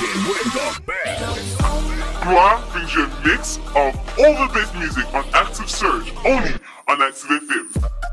Rocking with the best. You a mix of all the best music on Active Search only on Active FM.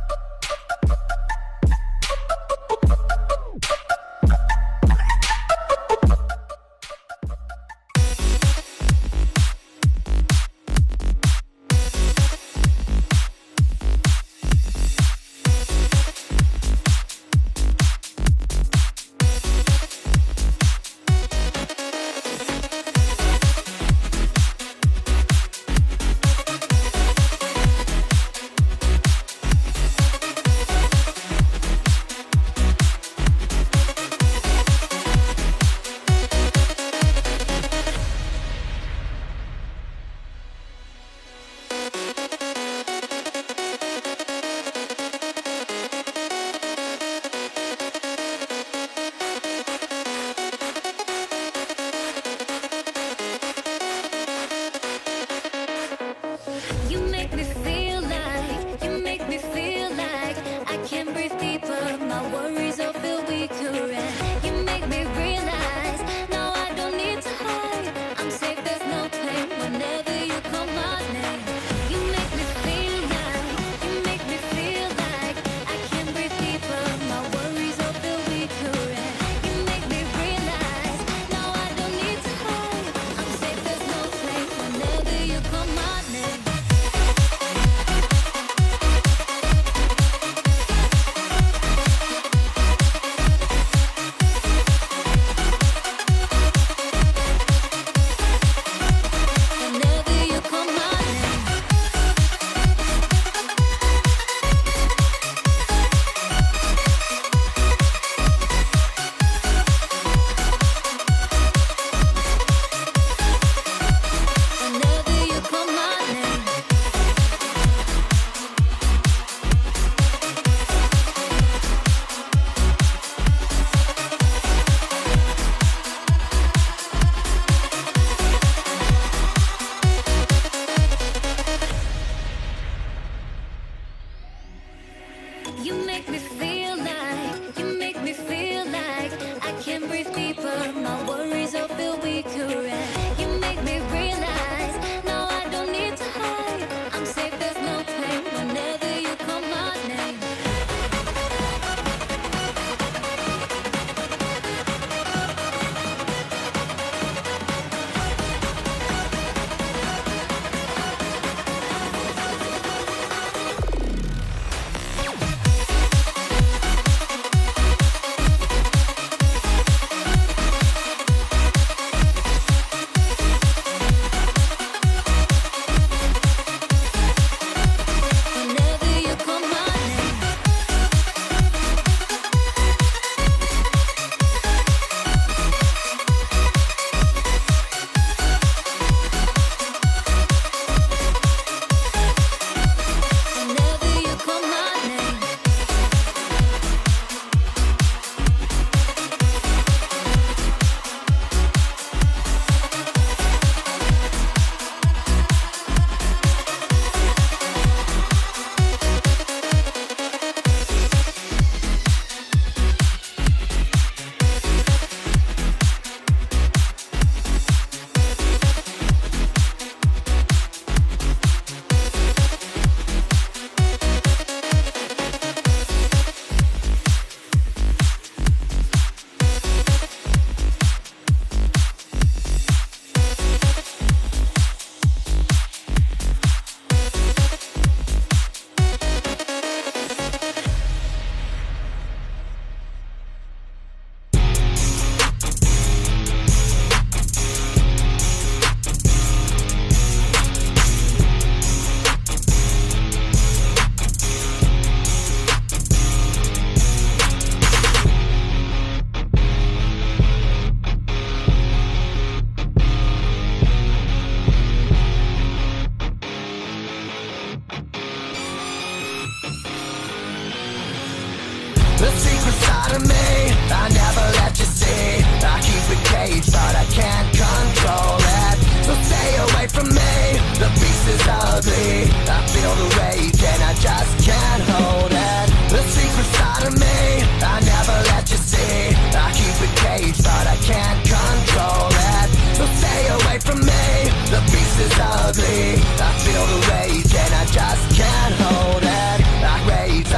ugly. I feel the rage and I just can't hold it. I rage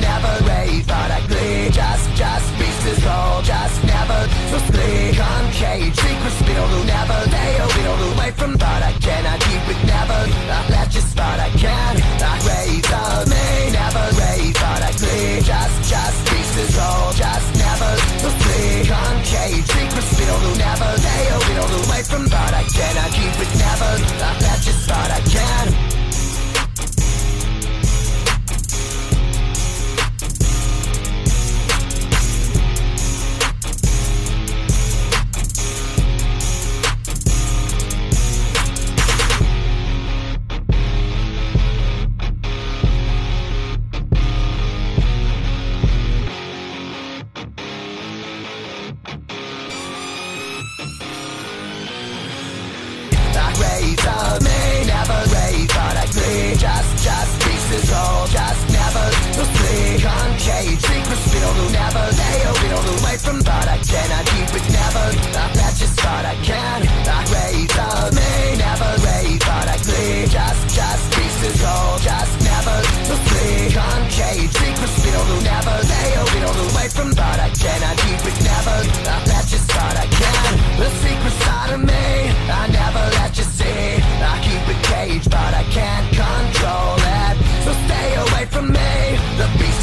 never rage but I glee. Just, just pieces just never secrets never They are wheeled away from but I cannot keep it never. I but I can I rage never rage but I glee. Just, just pieces just never secrets never away from but I cannot keep it we drink was filled We'll never lay a little away from but I cannot keep it never. I bet you thought I can.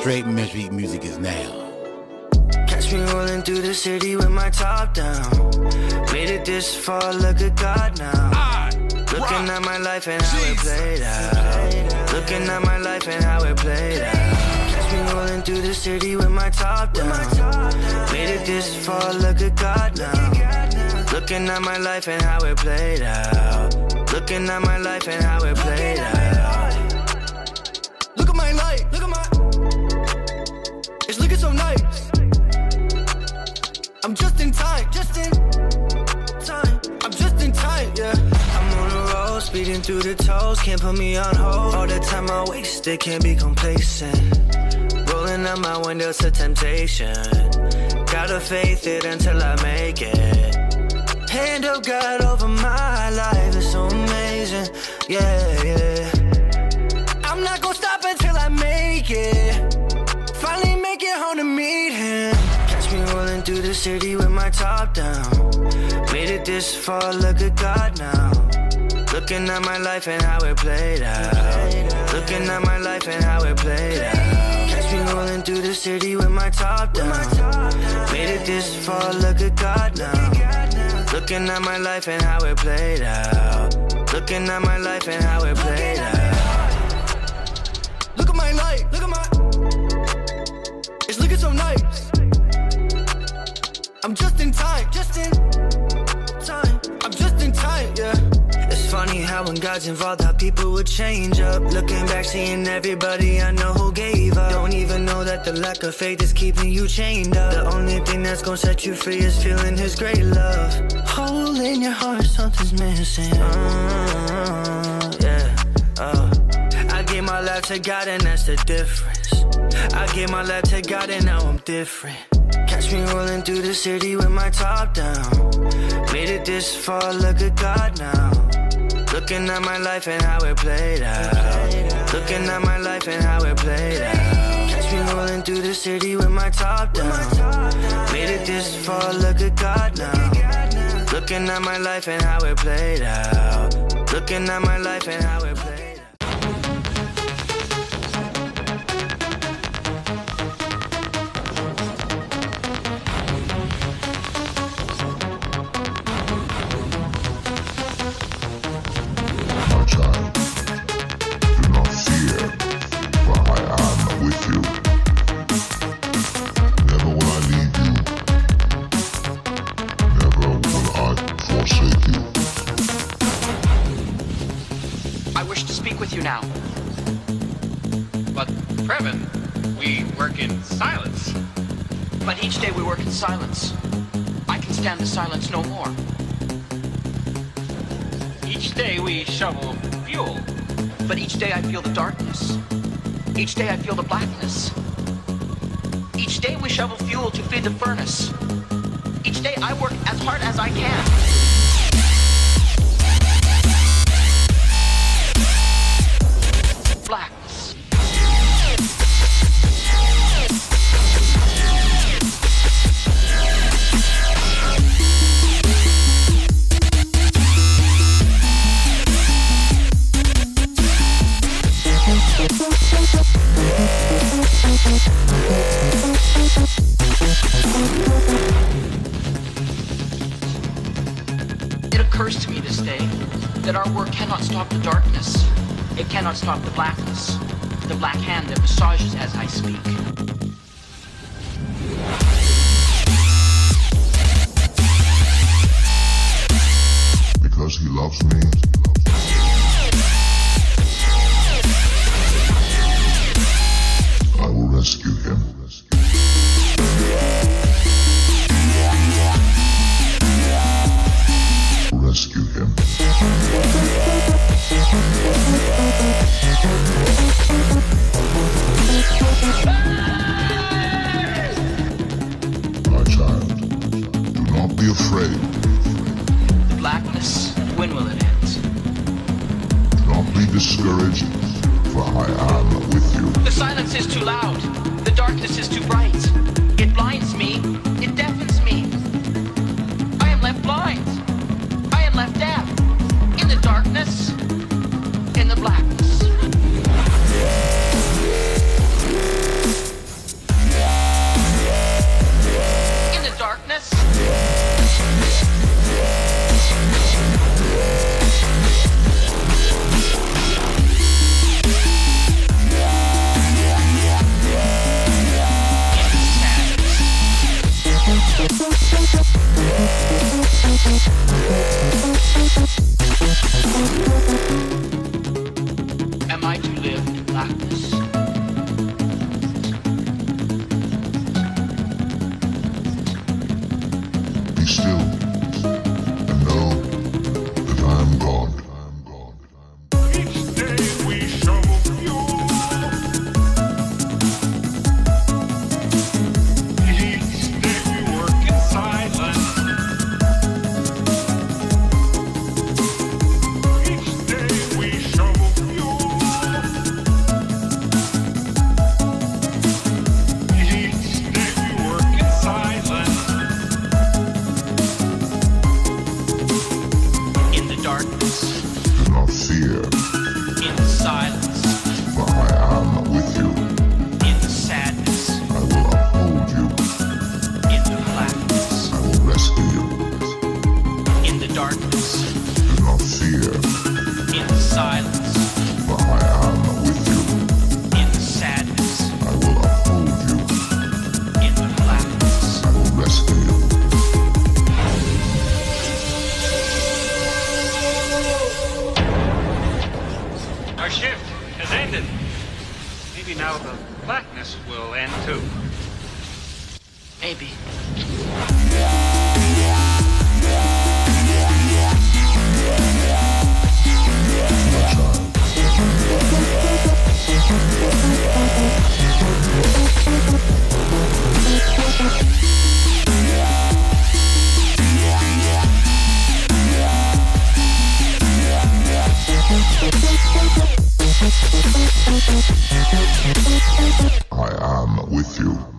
Straight Metric music is now. Catch me rolling through the city with my top down. Made it this far, look at God now. Looking at my life and how it played out. Looking at my life and how it played out. Catch me rolling through the city with my top down. Made it this far, look at God now. Looking at my life and how it played out. Looking at my life and how it played out. Speeding through the toes. Can't put me on hold. All the time I wasted, can't be complacent. Rolling out my window to temptation. Gotta faith it until I make it hand of God over my life is so amazing. Yeah, yeah. I'm not gonna stop until I make it. Finally make it home to meet him. Catch me rolling through the city with my top down. Made it this far, look at God now. Looking at my life and how it played out. Looking at my life and how it played out. Catch me rolling through the city with my top down. Made it this far, look at God now. Looking at my life and how it played out. Looking at my life and how it played out. Look at my life, look at my. It's looking so nice. I'm just in time, just in time. I'm just in time, yeah funny how when God's involved, how people would change up. Looking back, seeing everybody I know who gave up. Don't even know that the lack of faith is keeping you chained up. The only thing that's gonna set you free is feeling His great love. Hole in your heart, something's missing. Uh, yeah, uh. I gave my life to God, and that's the difference. I gave my life to God, and now I'm different. Catch me rolling through the city with my top down. Made it this far, look at God now. Looking at my life and how it played out. Looking at my life and how it played out. Catch me rolling through the city with my top down. Made it this far, look at God now. Looking at my life and how it played out. Looking at my life and how it played out. We fuel. But each day I feel the darkness. Each day I feel the blackness. Each day we shovel fuel to feed the furnace. Each day I work as hard as I can. Our work cannot stop the darkness. It cannot stop the blackness. The black hand that massages as I speak. Be discouraged, for I am with you. The silence is too loud. The darkness is too bright. It blinds me. It deafens me. I am left blind. I am left deaf. In the darkness. Our shift has ended. Maybe now the blackness will end too. Maybe. I am with you.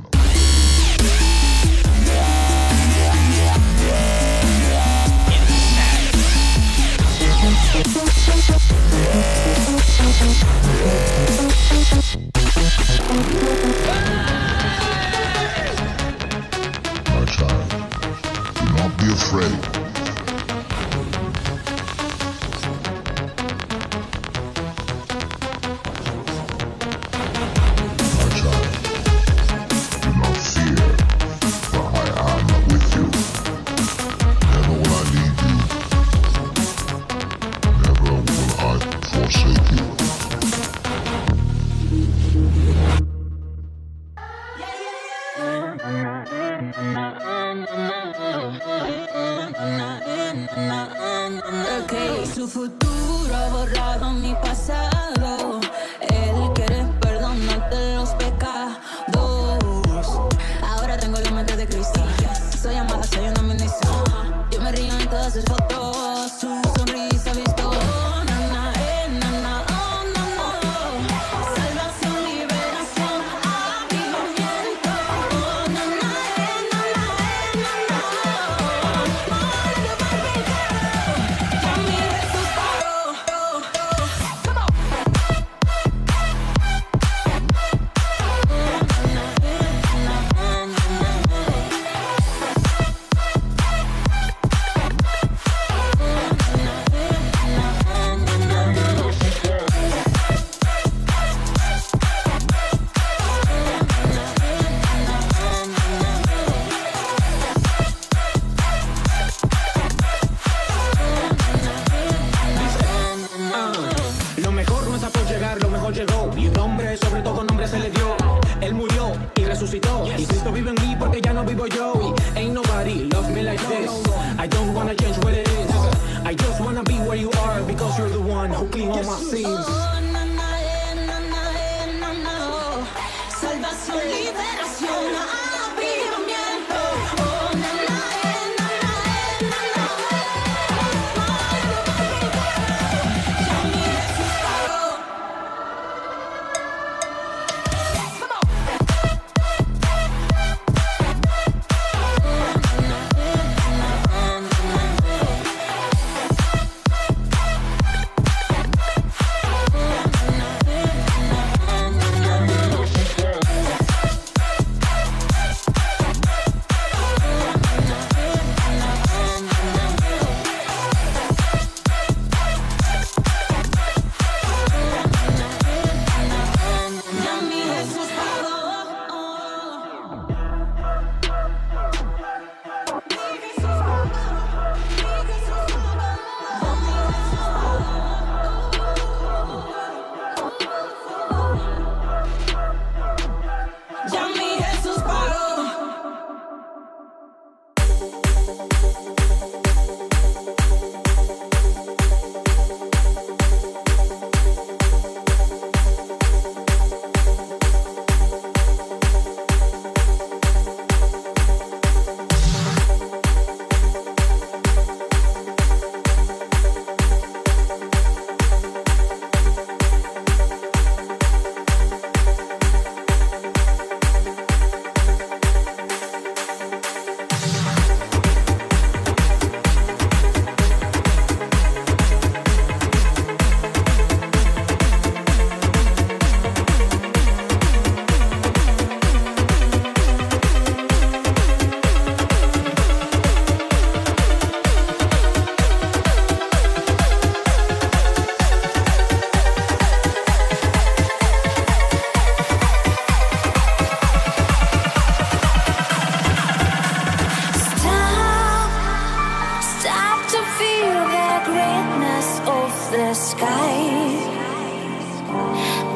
the sky.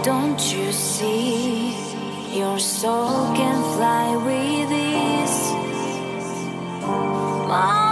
Don't you see? Your soul can fly with ease. My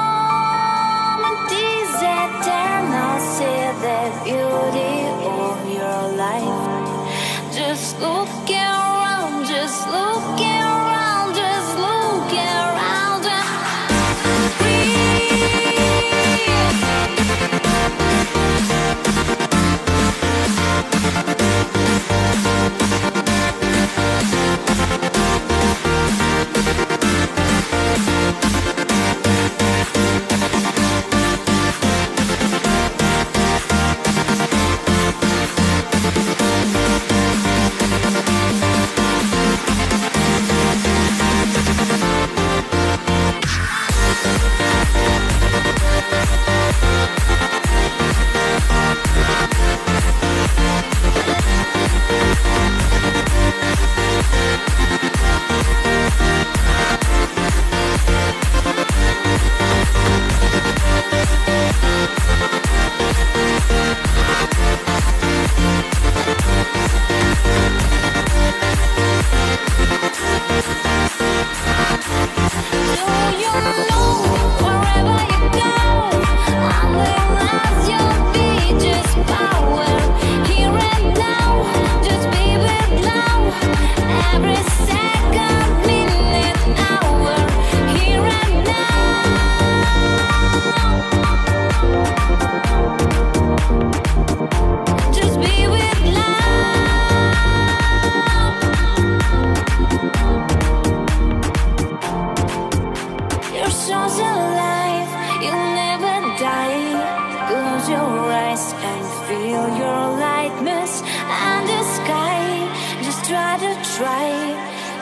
try to try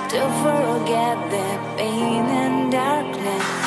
to forget the pain and darkness.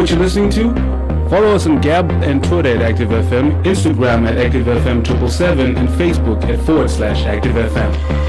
what you're listening to? Follow us on Gab and Twitter at Active FM, Instagram at Active FM 777, and Facebook at forward slash Active FM.